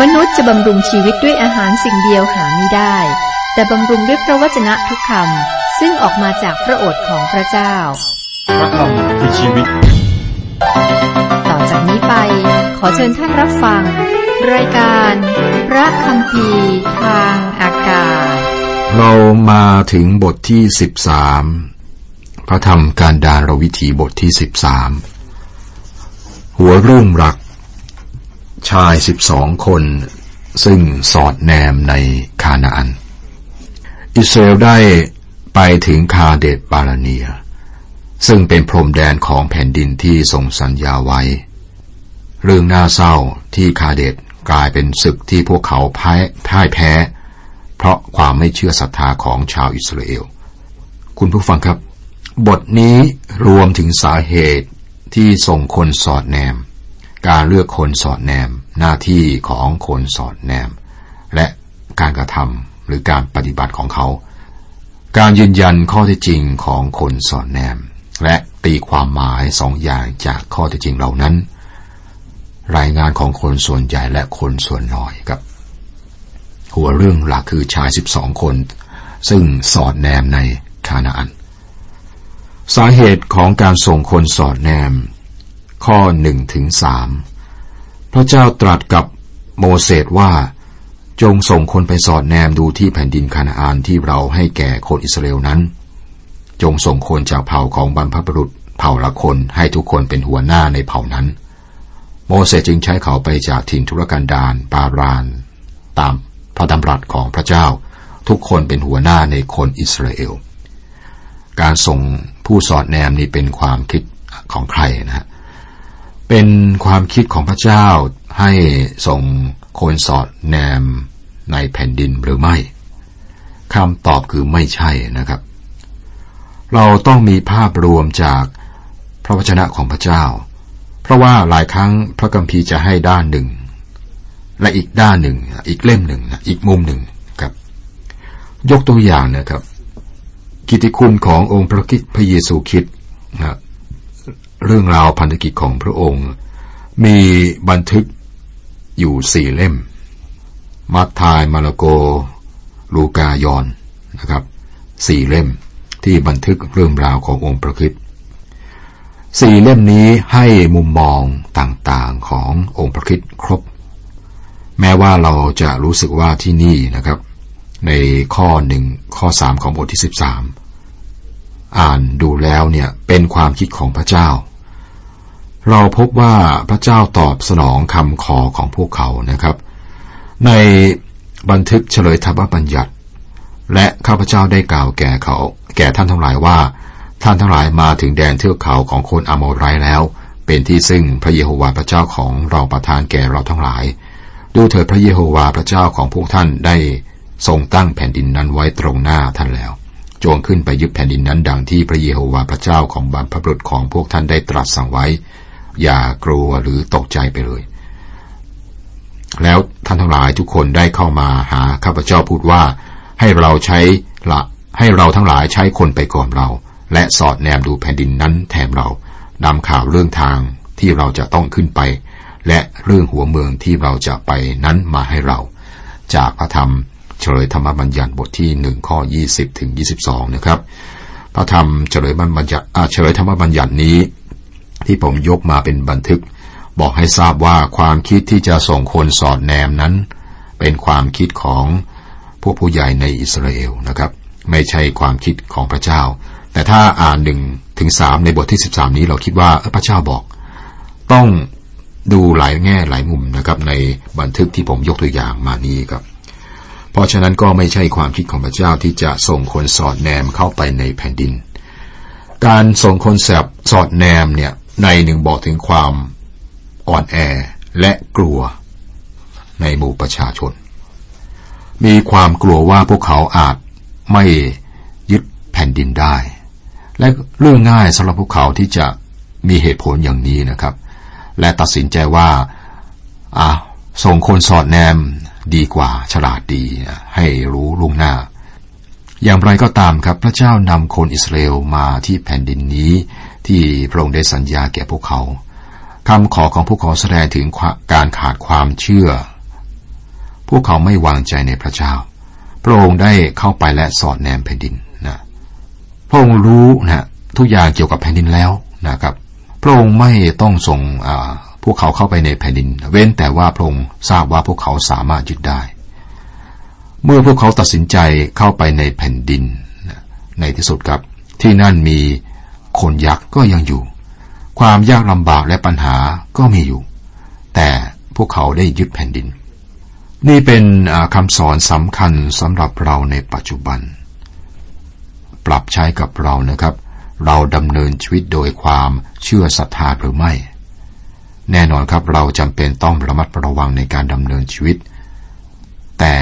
มนุษย์จะบำรุงชีวิตด้วยอาหารสิ่งเดียวหาไม่ได้ แต่บำรุงด้วยพระวจนะทุกคำซึ่งออกมาจากพระโอษฐ์ของพระเจ้า พระคำคือชีวิต ต่อจากนี้ไป ขอเชิญท่านรับฟัง รายการ พระคำพีทางอากาศ เรามาถึงบทที่สิบสามพระธรรมการดารวิถีบทที่สิบสามหัวเรื่องหลัก ชายสิบสองคน ซึ่งสอดแนมในคานาอัน อิสราเอลได้ไปถึงคาเดตบาลาเนีย ซึ่งเป็นพรมแดนของแผ่นดินที่ทรงสัญญาไว้ เรื่องน่าเศร้าที่คาเดตกลายเป็นศึกที่พวกเขาพ่ายพ่ายแพ้ เพราะความไม่เชื่อศรัทธาของชาวอิสราเอล คุณผู้ฟังครับ บทนี้รวมถึงสาเหตุที่ส่งคนสอดแนม การเลือกคนสอดแนม หน้าที่ของคนสอดแนม และการกระทำหรือการปฏิบัติของเขา การยืนยันข้อเท็จจริงของคนสอดแนม และตีความหมายสองอย่างจากข้อเท็จจริงเหล่านั้น รายงานของคนส่วนใหญ่และคนส่วนน้อยครับ หัวเรื่องหลักคือชายสิบสองคน ซึ่งสอดแนมในคานาอัน สาเหตุของการส่งคนสอดแนม ข้อหนึ่งถึงสามพระเจ้าตรัสกับโมเสสว่า จงส่งคนไปสอดแนมดูที่แผ่นดินคานาอันที่เราให้แก่คนอิสราเอลนั้น จงส่งคนจากเผ่าของบรรพบุรุษเผ่าละคนให้ทุกคนเป็นหัวหน้าในเผ่านั้น โมเสสจึงใช้เขาไปจากถิ่นทุรกันดารปาราน ตามพระดำรัสของพระเจ้า ทุกคนเป็นหัวหน้าในคนอิสราเอล การส่งผู้สอดแนมนี่เป็นความคิดของใครนะฮะ เป็นความคิดของพระเจ้าให้ส่งคนสอดแนมในแผ่นดินหรือไม่คำตอบคือไม่ใช่นะครับ เราต้องมีภาพรวมจากพระวจนะของพระเจ้า เพราะว่าหลายครั้งพระกัมภีร์จะให้ด้านหนึ่ง และอีกด้านหนึ่ง อีกเล่มหนึ่ง อีกมุมหนึ่งครับ ยกตัวอย่างนะครับ กิตติคุณขององค์พระคิดพระเยซูคริสต์นะ เรื่องราวพันธกิจของพระองค์ มีบันทึกอยู่สี่เล่ม มัทธายมาระโก ลูกายอนนะครับสี่เล่มที่บันทึกเรื่องราวขององค์พระคริสต์สี่เล่มนี้ให้มุมมองต่างๆขององค์พระคริสต์ครบ แม้ว่าเราจะรู้สึกว่าที่นี่นะครับ ในข้อหนึ่งข้อสามของบทที่สิบสามอ่านดูแล้วเนี่ยเป็นความคิดของพระเจ้า เราพบว่าพระเจ้าตอบสนองคำขอของพวกเขานะครับ ในบันทึกเฉลยธรรมบัญญัติ และข้าพเจ้าได้กล่าวแก่เขา แก่ท่านทั้งหลายว่า ท่านทั้งหลายมาถึงแดนเทือกเขาของคนอโมไรแล้ว เป็นที่ซึ่งพระเยโฮวาห์พระเจ้าของเราประทานแก่เราทั้งหลาย ดูเถิดพระเยโฮวาห์พระเจ้าของพวกท่านได้ทรงตั้งแผ่นดินนั้นไว้ตรงหน้าท่านแล้ว จงขึ้นไปยึดแผ่นดินนั้นดังที่พระเยโฮวาห์พระเจ้าของบรรพบุรุษของพวกท่านได้ตรัสสั่งไว้ อย่ากลัวหรือตกใจไปเลย แล้วท่านทั้งหลายทุกคนได้เข้ามาหาข้าพเจ้าพูดว่าให้เราใช้ละให้เราทั้งหลายใช้คนไปก่อนเรา และสอดแนมดูแผ่นดินนั้นแถมเรานำข่าวเรื่องทางที่เราจะต้องขึ้นไป และเรื่องหัวเมืองที่เราจะไปนั้นมาให้เรา จากพระธรรมเฉลยธรรมบัญญัติบทที่หนึ่งข้อยี่สิบถึงยี่สิบสองนะครับ พระธรรมเฉลยบัญญัติเฉลยธรรมบัญญัตินี้ ที่ผมยกมาเป็นบันทึก บอกให้ทราบว่าความคิดที่จะส่งคนสอดแนมนั้น เป็นความคิดของพวกผู้ใหญ่ในอิสราเอลนะครับ ไม่ใช่ความคิดของพระเจ้า แต่ถ้าอ่านหนึ่งถึงสามในบทที่สิบสามนี้เราคิดว่าพระเจ้าบอก ต้องดูหลายแง่หลายมุมนะครับ ในบันทึกที่ผมยกตัวอย่างมานี้ครับ เพราะฉะนั้นก็ไม่ใช่ความคิดของพระเจ้าที่จะส่งคนสอดแนมเข้าไปในแผ่นดิน การส่งคนแสบสอดแนมเนี่ย ในหนึ่งบอกถึงความอ่อนแอและกลัวในหมู่ประชาชน มีความกลัวว่าพวกเขาอาจไม่ยึดแผ่นดินได้ และเรื่องง่ายสำหรับพวกเขาที่จะมีเหตุผลอย่างนี้นะครับ และตัดสินใจว่าอะส่งคนสอดแนมดีกว่าฉลาดดีให้รู้ล่วงหน้า อย่างไรก็ตามครับพระเจ้านำคนอิสราเอลมาที่แผ่นดินนี้ ที่พระองค์ได้สัญญาแก่พวกเขาคำขอของพวกเขาแสดงถึงการขาดความเชื่อ พวกเขาไม่วางใจในพระเจ้า พระองค์ได้เข้าไปและสอดแนมแผ่นดินนะพระองค์รู้นะทุกอย่างเกี่ยวกับแผ่นดินแล้วนะครับ พระองค์ไม่ต้องส่งพวกเขาเข้าไปในแผ่นดิน เว้นแต่ว่าพระองค์ทราบว่าพวกเขาสามารถยึดได้ เมื่อพวกเขาตัดสินใจเข้าไปในแผ่นดิน ในที่สุดครับที่นั่นมี คนยักษ์ก็ยังอยู่ ความยากลำบากและปัญหาก็มีอยู่ แต่พวกเขาได้ยึดแผ่นดิน นี่เป็นคำสอนสำคัญสำหรับเราในปัจจุบัน ปรับใช้กับเรานะครับ เราดำเนินชีวิตโดยความเชื่อศรัทธาหรือไม่ แน่นอนครับเราจำเป็นต้องระมัดระวังในการดำเนินชีวิต แต่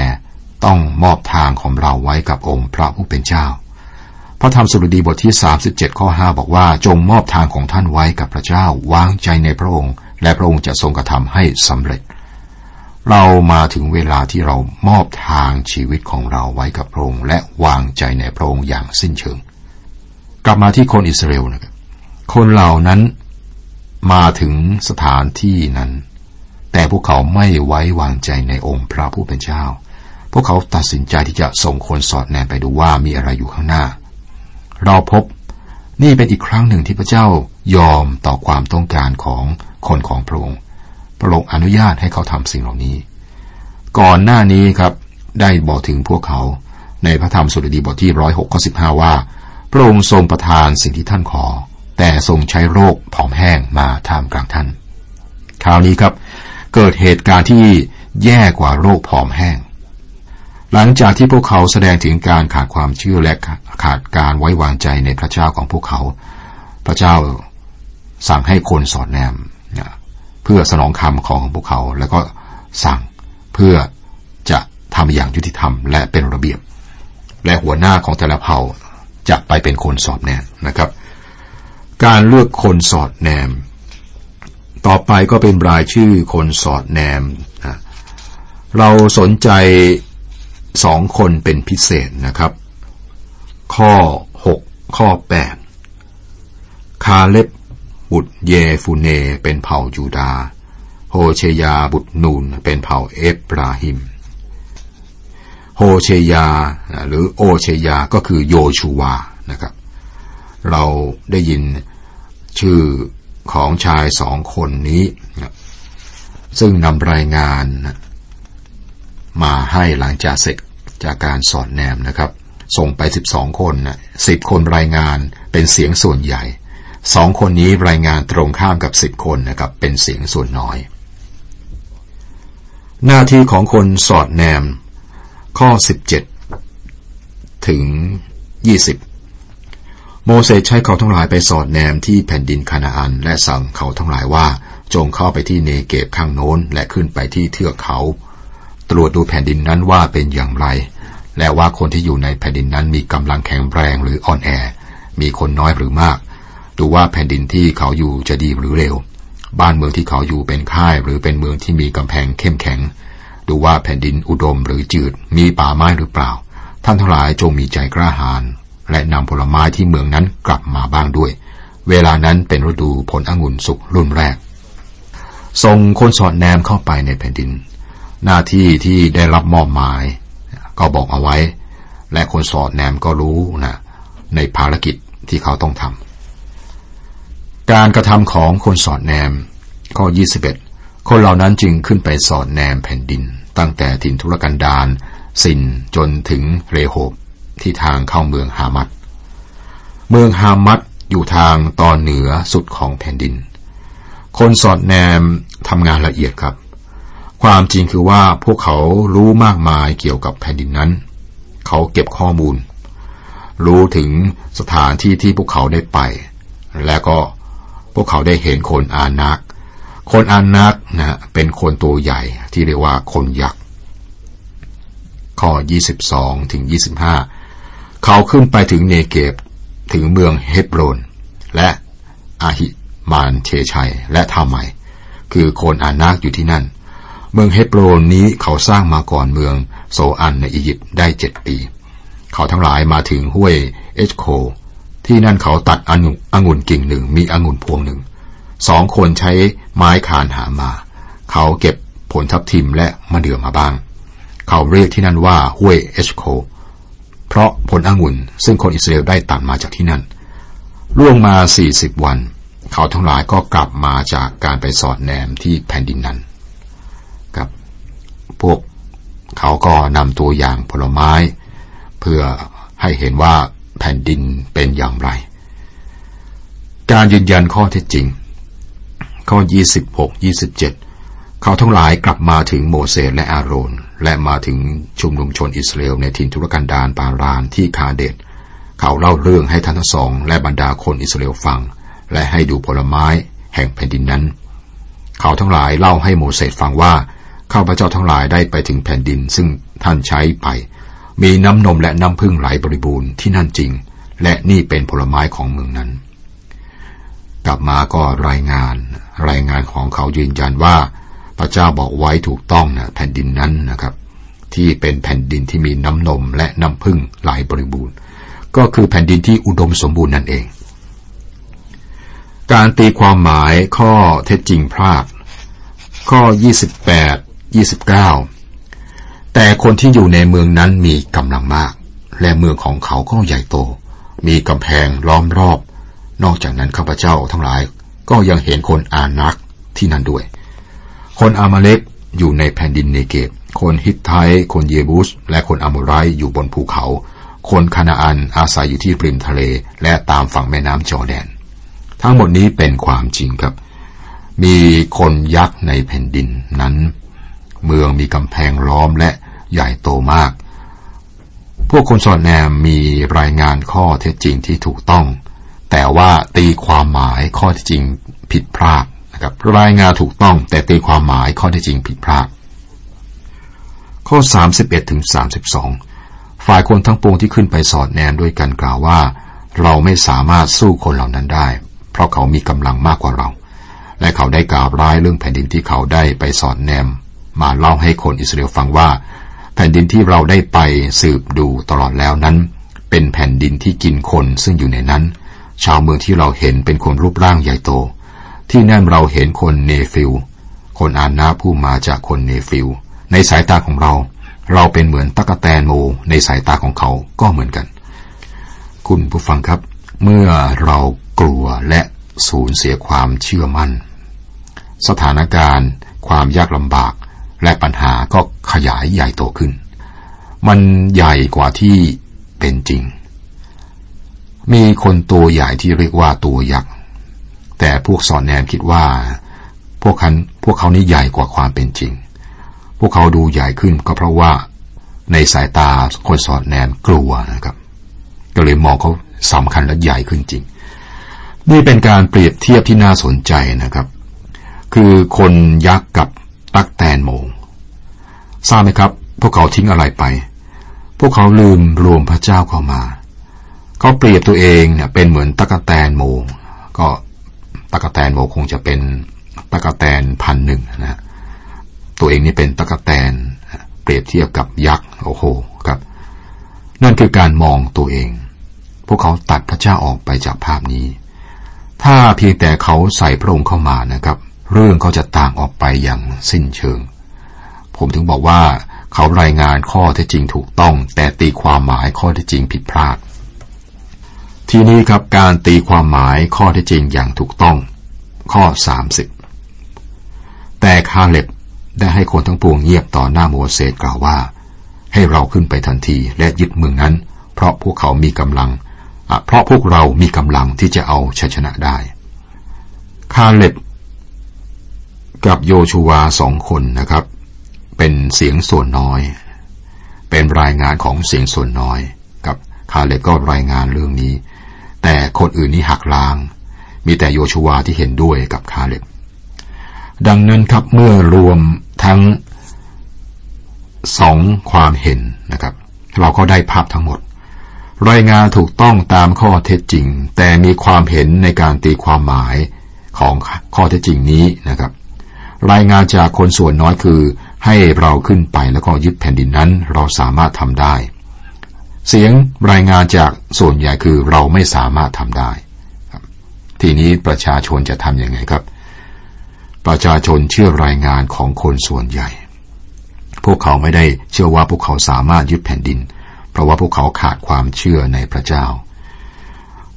ต้องมอบทางของเราไว้กับองค์พระผู้เป็นเจ้า พระธรรมสุรดีบทที่ 37 ข้อ 5 บอกว่า จงมอบทางของท่านไว้กับพระเจ้าวางใจในพระองค์ และพระองค์จะทรงกระทำให้สำเร็จ เรามาถึงเวลาที่เรามอบทางชีวิตของเราไว้กับพระองค์และวางใจในพระองค์อย่างสิ้นเชิง กลับมาที่คนอิสราเอลนะครับคนเหล่านั้นมาถึงสถานที่นั้น แต่พวกเขาไม่ไว้วางใจในองค์พระผู้เป็นเจ้า พวกเขาตัดสินใจที่จะส่งคนสอดแนมไปดูว่ามีอะไรอยู่ข้างหน้า เราพบนี่เป็นอีกครั้งหนึ่งที่พระเจ้ายอมต่อความต้องการของคนของพระองค์ พระองค์อนุญาตให้เขาทำสิ่งเหล่านี้ ก่อนหน้านี้ครับได้บอกถึงพวกเขาในพระธรรมสุรดีบทที่ร้อยหกข้อสิบห้าว่า พระองค์ทรงประทานสิ่งที่ท่านขอ แต่ทรงใช้โรคผอมแห้งมาท่ามกลางท่าน คราวนี้ครับ เกิดเหตุการณ์ที่แย่กว่าโรคผอมแห้ง หลังจากที่พวกเขาแสดงถึงการขาดความเชื่อและขาดการไว้วางใจในพระเจ้าของพวกเขา พระเจ้าสั่งให้คนสอดแนมเพื่อสนองคำของพวกเขา แล้วก็สั่งเพื่อจะทำอย่างยุติธรรมและเป็นระเบียบ และหัวหน้าของแต่ละเผ่าจะไปเป็นคนสอดแนมนะครับ การเลือกคนสอดแนม ต่อไปก็เป็นรายชื่อคนสอดแนม เราสนใจ สองคนเป็นพิเศษนะครับ ข้อหกข้อแปดคาเล็บบุตรเยฟูเนเป็นเผ่ายูดา โฮเชยาบุตรนูนเป็นเผ่าเอฟราฮิม โฮเชยาหรือโอเชยาก็คือโยชูวานะครับ เราได้ยินชื่อของชายสองคนนี้ ซึ่งนำรายงาน มาให้หลังจากเสร็จจากการสอนแนมนะครับ ส่งไปสิบสองคนนะสิบคนรายงานเป็นเสียงส่วนใหญ่สองคนนี้รายงานตรงข้ามกับสิบคนนะครับเป็นเสียงส่วนน้อย หน้าที่ของคนสอดแนม ข้อสิบเจ็ดถึงยี่สิบโมเสสใช้เขาทั้งหลายไปสอดแนมที่แผ่นดินคานาอัน และสั่งเขาทั้งหลายว่าจงเข้าไปที่เนเกบข้างโน้นและขึ้นไปที่เทือกเขา ตรวจดูแผ่นดินนั้นว่าเป็นอย่างไร และว่าคนที่อยู่ในแผ่นดินนั้นมีกำลังแข็งแรงหรืออ่อนแอ มีคนน้อยหรือมาก ดูว่าแผ่นดินที่เขาอยู่จะดีหรือเร็ว บ้านเมืองที่เขาอยู่เป็นค่ายหรือเป็นเมืองที่มีกำแพงเข้มแข็ง ดูว่าแผ่นดินอุดมหรือจืด มีป่าไม้หรือเปล่า ท่านทั้งหลายจงมีใจกล้าหาญและนำผลไม้ที่เมืองนั้นกลับมาบ้างด้วย เวลานั้นเป็นฤดูผลองุ่นสุกรุ่นแรก ส่งคนสอดแนมเข้าไปในแผ่นดิน หน้าที่ที่ได้รับมอบหมาย ก็บอกเอาไว้ และคนสอดแนมก็รู้นะในภารกิจที่เขาต้องทำการกระทำของคนสอดแนมข้อ 21 คนเหล่านั้นจึงขึ้นไปสอดแนมแผ่นดิน ตั้งแต่ถิ่นทุรกันดารสินจนถึงเรโฮบที่ทางเข้าเมืองฮามัดเมืองฮามัดอยู่ทางตอนเหนือสุดของแผ่นดิน คนสอดแนมทำงานละเอียดครับ ความจริงคือว่าพวกเขารู้มากมายเกี่ยวกับแผ่นดินนั้น เขาเก็บข้อมูล รู้ถึงสถานที่ที่พวกเขาได้ไป และก็พวกเขาได้เห็นคนอานัก คนอานักนะเป็นคนตัวใหญ่ที่เรียกว่าคนยักษ์ ข้อ 22 ถึง 25 เขาขึ้นไปถึงเนเกบถึงเมืองเฮบรน และอาหิมานเชชัยและทาไมคือคนอานักอยู่ที่นั่น เมืองเฮบโรนนี้เขาสร้างมาก่อนเมืองโซอันในอียิปต์ได้เจ็ดปี เขาทั้งหลายมาถึงห้วยเอชโค ที่นั่นเขาตัดองุ่นกิ่งหนึ่งมีองุ่นพวงหนึ่ง สองคนใช้ไม้คานหามา เขาเก็บผลทับทิมและมะเดื่อมาบ้าง เขาเรียกที่นั่นว่าห้วยเอชโค เพราะผลองุ่นซึ่งคนอิสราเอลได้ตัดมาจากที่นั่น ล่วงมาสี่สิบวัน เขาทั้งหลายก็กลับมาจากการไปสอดแนมที่แผ่นดินนั้น พวกเขาก็นำตัวอย่างผลไม้ เพื่อให้เห็นว่าแผ่นดินเป็นอย่างไร การยืนยันข้อเท็จจริง ข้อ 26 27 เขาทั้งหลายกลับมาถึงโมเสสและอาโรน และมาถึงชุมนุมชนอิสราเอลในถิ่นทุรกันดารปารานที่คาเดตเขาเล่าเรื่องให้ท่านทั้งสอง และบรรดาคนอิสราเอลฟัง และให้ดูผลไม้แห่งแผ่นดินนั้น เขาทั้งหลายเล่าให้โมเสสฟังว่า ข้าพเจ้าทั้งหลายได้ไปถึงแผ่นดินซึ่งท่านใช้ไป มีน้ำนมและน้ำพึ่งไหลบริบูรณ์ที่นั่นจริง และนี่เป็นผลไม้ของเมืองนั้น กลับมาก็รายงาน รายงานของเขายืนยันว่า พระเจ้าบอกไว้ถูกต้องนะแผ่นดินนั้นนะครับ ที่เป็นแผ่นดินที่มีน้ำนมและน้ำพึ่งไหลบริบูรณ์ ก็คือแผ่นดินที่อุดมสมบูรณ์นั่นเอง การตีความหมายข้อเท็จจริงพลาดข้อ 28 29 แต่คนที่อยู่ในเมืองนั้นมีกำลังมาก และเมืองของเขาก็ใหญ่โต มีกำแพงล้อมรอบ นอกจากนั้นข้าพเจ้าทั้งหลายก็ยังเห็นคนอานักที่นั่นด้วย คนอามาเล็กอยู่ในแผ่นดินเนเกบคนฮิตไทคนเยบุส และคนอามูไรอยู่บนภูเขา คนคานาอันอาศัยอยู่ที่ริมทะเล และตามฝั่งแม่น้ำจอแดน ทั้งหมดนี้เป็นความจริงครับ มีคนยักษ์ในแผ่นดินนั้น เมืองมีกำแพงล้อมและใหญ่โตมาก พวกคนสอดแนมมีรายงานข้อเท็จจริงที่ถูกต้อง แต่ว่าตีความหมายข้อเท็จจริงผิดพลาดนะครับรายงานถูกต้อง แต่ตีความหมายข้อเท็จจริงผิดพลาดข้อ 31ถึง32 ฝ่ายคนทั้งปวงที่ขึ้นไปสอดแนมด้วยกันกล่าวว่า เราไม่สามารถสู้คนเหล่านั้นได้ เพราะเขามีกำลังมากกว่าเรา และเขาได้กล่าวร้ายเรื่องแผ่นดินที่เขาได้ไปสอดแนม มาเล่าให้คนอิสราเอลฟังว่า แผ่นดินที่เราได้ไปสืบดูตลอดแล้วนั้น เป็นแผ่นดินที่กินคนซึ่งอยู่ในนั้น ชาวเมืองที่เราเห็นเป็นคนรูปร่างใหญ่โต ที่นั่นเราเห็นคนเนฟิลคนอานาคผู้มาจากคนเนฟิลในสายตาของเรา เราเป็นเหมือนตั๊กแตนโม ในสายตาของเขาก็เหมือนกัน คุณผู้ฟังครับ เมื่อเรากลัวและสูญเสียความเชื่อมั่น สถานการณ์ ความยากลำบาก และปัญหาก็ขยายใหญ่โตขึ้น มันใหญ่กว่าที่เป็นจริง มีคนตัวใหญ่ที่เรียกว่าตัวยักษ์แต่พวกสอนแนมคิดว่า พวกคันพวกเขานี่ใหญ่กว่าความเป็นจริง พวกเขาดูใหญ่ขึ้นก็เพราะว่า ในสายตาคนสอนแนมกลัวนะครับ ก็เลยมองเขาสำคัญและใหญ่ขึ้นจริง นี่เป็นการเปรียบเทียบที่น่าสนใจนะครับ คือคนยักษ์กับตักแตนโม ทราบไหมครับ พวกเขาทิ้งอะไรไป พวกเขาลืมรวมพระเจ้าเข้ามา เขาเปรียบตัวเองเนี่ยเป็นเหมือนตะกะแตนโมก็ตะกะแตนโมคงจะเป็นตะกะแตนพันหนึ่งนะตัวเองนี่เป็นตะกะแตน เปรียบเทียบกับยักษ์โอ้โหครับ นั่นคือการมองตัวเอง พวกเขาตัดพระเจ้าออกไปจากภาพนี้ ถ้าเพียงแต่เขาใส่พระองค์เข้ามานะครับ เรื่องเขาจะต่างออกไปอย่างสิ้นเชิง ผมถึงบอกว่า เขารายงานข้อเท็จจริงถูกต้อง แต่ตีความหมายข้อเท็จจริงผิดพลาด ทีนี้ครับการตีความหมายข้อเท็จจริงอย่างถูกต้อง ข้อ 30 แต่คาเล็บได้ให้คนทั้งปวงเงียบต่อหน้าโมเสสกล่าวว่า ให้เราขึ้นไปทันทีและยึดเมืองนั้น เพราะพวกเขามีกำลังเพราะพวกเรามีกำลังที่จะเอาชัยชนะได้ คาเล็บกับโยชูวาสองคนนะครับ เป็นเสียงส่วนน้อย เป็นรายงานของเสียงส่วนน้อย กับคาเลก็รายงานเรื่องนี้ แต่คนอื่นนี้หักล้าง มีแต่โยชูวที่เห็นด้วยกับคาเลบดังนั้นครับเมื่อรวมทั้งสองความเห็นนะครับ เราก็ได้ภาพทั้งหมด รายงานถูกต้องตามข้อเท็จจริง แต่มีความเห็นในการตีความหมายของข้อเท็จจริงนี้นะครับ รายงานจากคนส่วนน้อยคือ ให้เราขึ้นไปแล้วก็ยึดแผ่นดินนั้นเราสามารถทำได้ เสียงรายงานจากส่วนใหญ่คือเราไม่สามารถทำได้ ทีนี้ประชาชนจะทำยังไงครับ ประชาชนเชื่อรายงานของคนส่วนใหญ่ พวกเขาไม่ได้เชื่อว่าพวกเขาสามารถยึดแผ่นดิน เพราะว่าพวกเขาขาดความเชื่อในพระเจ้า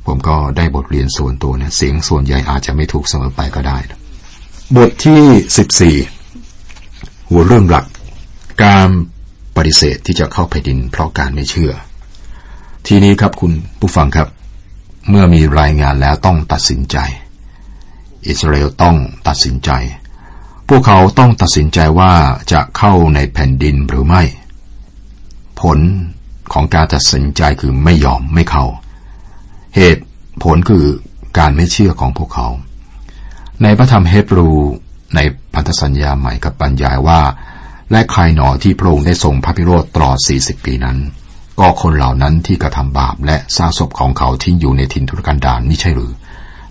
ผมก็ได้บทเรียนส่วนตัวเนี่ยเสียงส่วนใหญ่อาจจะไม่ถูกเสมอไปก็ได้ บทที่สิบสี่ หัวเรื่องหลัก การปฏิเสธที่จะเข้าแผ่นดินเพราะการไม่เชื่อ ทีนี้ครับคุณผู้ฟังครับ เมื่อมีรายงานแล้วต้องตัดสินใจ อิสราเอลต้องตัดสินใจ พวกเขาต้องตัดสินใจว่าจะเข้าในแผ่นดินหรือไม่ ผลของการตัดสินใจคือไม่ยอมไม่เข้า เหตุผลคือการไม่เชื่อของพวกเขา ในพระธรรมเฮบรู ในพันธสัญญาใหม่กับบรรยายว่า และใครหนอที่พระองค์ได้ทรงพระพิโรธตลอด 40 ปีนั้น ก็คนเหล่านั้นที่กระทำบาปและซากศพของเขาทิ้งอยู่ในทินทุรกันดารนี่ใช่หรือ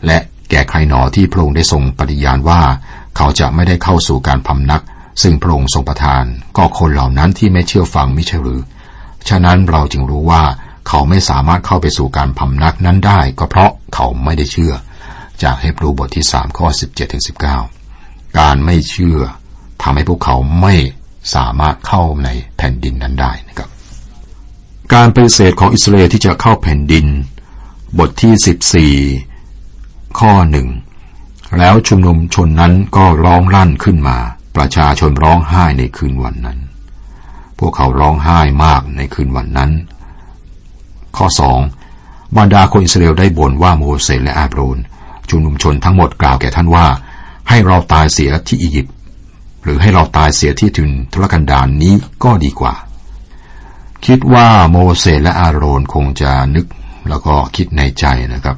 และแก่ใครหนอที่พระองค์ได้ทรงปฏิญาณว่า เขาจะไม่ได้เข้าสู่การพำนัก ซึ่งพระองค์ทรงประทาน ก็คนเหล่านั้นที่ไม่เชื่อฟังไม่ใช่หรือ ฉะนั้นเราจึงรู้ว่าเขาไม่สามารถเข้าไปสู่การพำนักนั้นได้ ก็เพราะเขาไม่ได้เชื่อ จากเฮบรูบทที่3ข้อ17ถึง19 การไม่เชื่อทำให้พวกเขาไม่สามารถเข้าในแผ่นดินนั้นได้นะครับ การปฏิเสธของอิสราเอลที่จะเข้าแผ่นดิน บทที่ 14 ข้อหนึ่งแล้วชุมนุมชนนั้นก็ร้องรั่นขึ้นมา ประชาชนร้องไห้ในคืนวันนั้น พวกเขาร้องไห้มากในคืนวันนั้น ข้อสองบรรดาคนอิสราเอลได้บ่นว่าโมเสสและอาโรนชุมนุมชนทั้งหมดกล่าวแก่ท่านว่า ให้เราตายเสียที่อียิปต์หรือให้เราตายเสียที่ทุนทุรกันดารนนี้ก็ดีกว่า คิดว่าโมเสสและอาโรนคงจะนึกแล้วก็คิดในใจนะครับ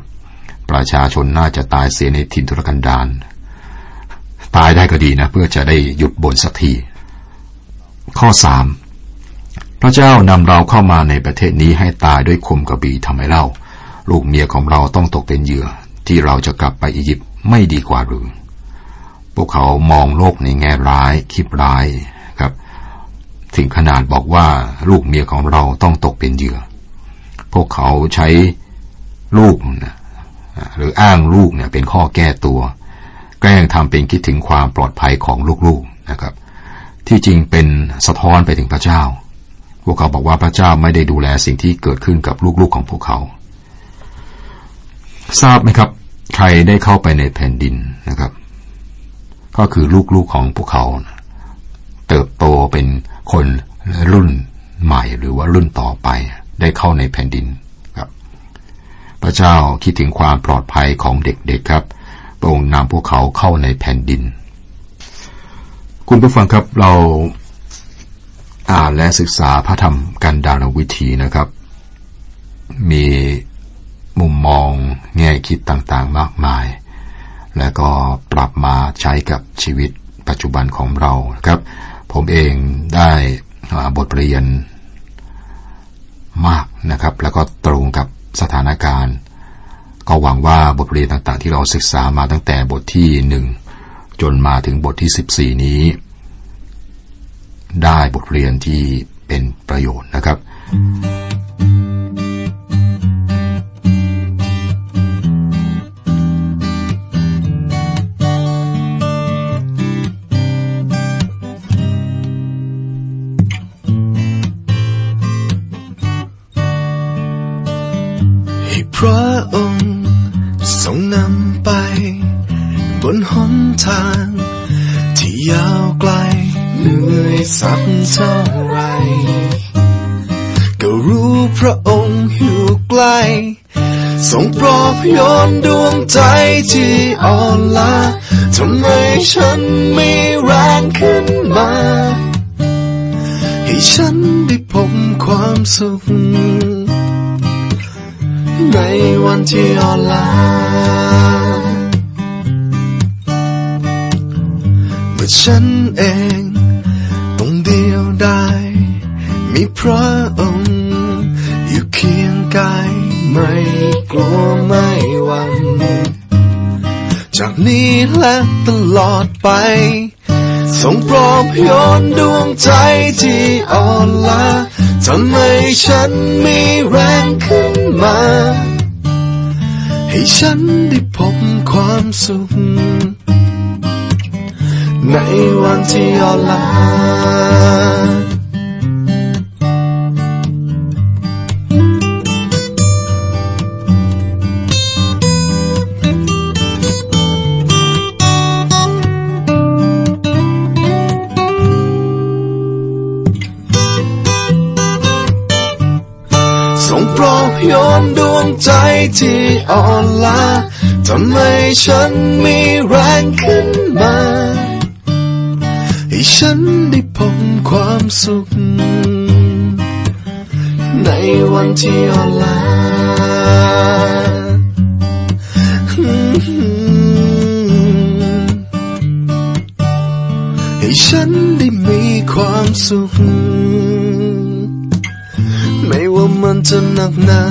ประชาชนน่าจะตายเสียในทินทุรกันดารตายได้ก็ดีนะ เพื่อจะได้หยุดบนสักทีข้อสามพระเจ้านำเราเข้ามาในประเทศนี้ให้ตายด้วยคมกระบี่ทำไมเล่า ลูกเมียของเราต้องตกเป็นเหยื่อ ที่เราจะกลับไปอียิปต์ไม่ดีกว่าหรือ พวกเขามองโลกในแง่ร้ายคิดร้ายครับ ถึงขนาดบอกว่าลูกเมียของเราต้องตกเป็นเหยื่อ พวกเขาใช้ลูกนะหรืออ้างลูกเนี่ยเป็นข้อแก้ตัว แกล้งทำเป็นคิดถึงความปลอดภัยของลูกๆนะครับ ที่จริงเป็นสะท้อนไปถึงพระเจ้า พวกเขาบอกว่าพระเจ้าไม่ได้ดูแลสิ่งที่เกิดขึ้นกับลูกๆของพวกเขา ทราบไหมครับ ใครได้เข้าไปในแผ่นดินนะครับ ก็คือลูกๆของพวกเขา เติบโตเป็นคนรุ่นใหม่หรือว่ารุ่นต่อไปได้เข้าในแผ่นดินครับ พระเจ้าคิดถึงความปลอดภัยของเด็กๆครับพระองค์นำพวกเขาเข้าในแผ่นดิน คุณผู้ฟังครับเราอ่านและศึกษาพระธรรมกันดารวิธีนะครับ มีมุมมองแง่คิดต่างๆมากมาย และก็ปรับมาใช้กับชีวิตปัจจุบันของเราครับ ผมเองได้บทเรียนมากนะครับ แล้วก็ตรงกับสถานการณ์ ก็หวังว่าบทเรียนต่างๆ ที่เราศึกษามาตั้งแต่บทที่หนึ่งจนมาถึงบทที่สิบสี่นี้ ได้บทเรียนที่เป็นประโยชน์นะครับ ทรงปลอบโยนดวงใจที่อ่อนล้าทำไมฉันไม่แรงขึ้นมา ให้ฉันได้พบความสุข ในวันที่อ่อนล้าเมื่อฉันเองต้องเดียวดายมีพระองค์อยู่เคียงกาย ไม่กลัวไม่หวั่นจากนี้และตลอดไปทรงปลอบโยนดวงใจที่อ่อนล้าทำให้ฉันมีแรงขึ้นมา ให้ฉันได้พบความสุข ในวันที่อ่อนล้า ที่อ่อนล้าทำให้ฉันมีแรงขึ้นมา ให้ฉันได้พบความสุข ในวันที่อ่อนล้าให้ฉันได้มีความสุข ไม่ว่ามันจะหนักหนา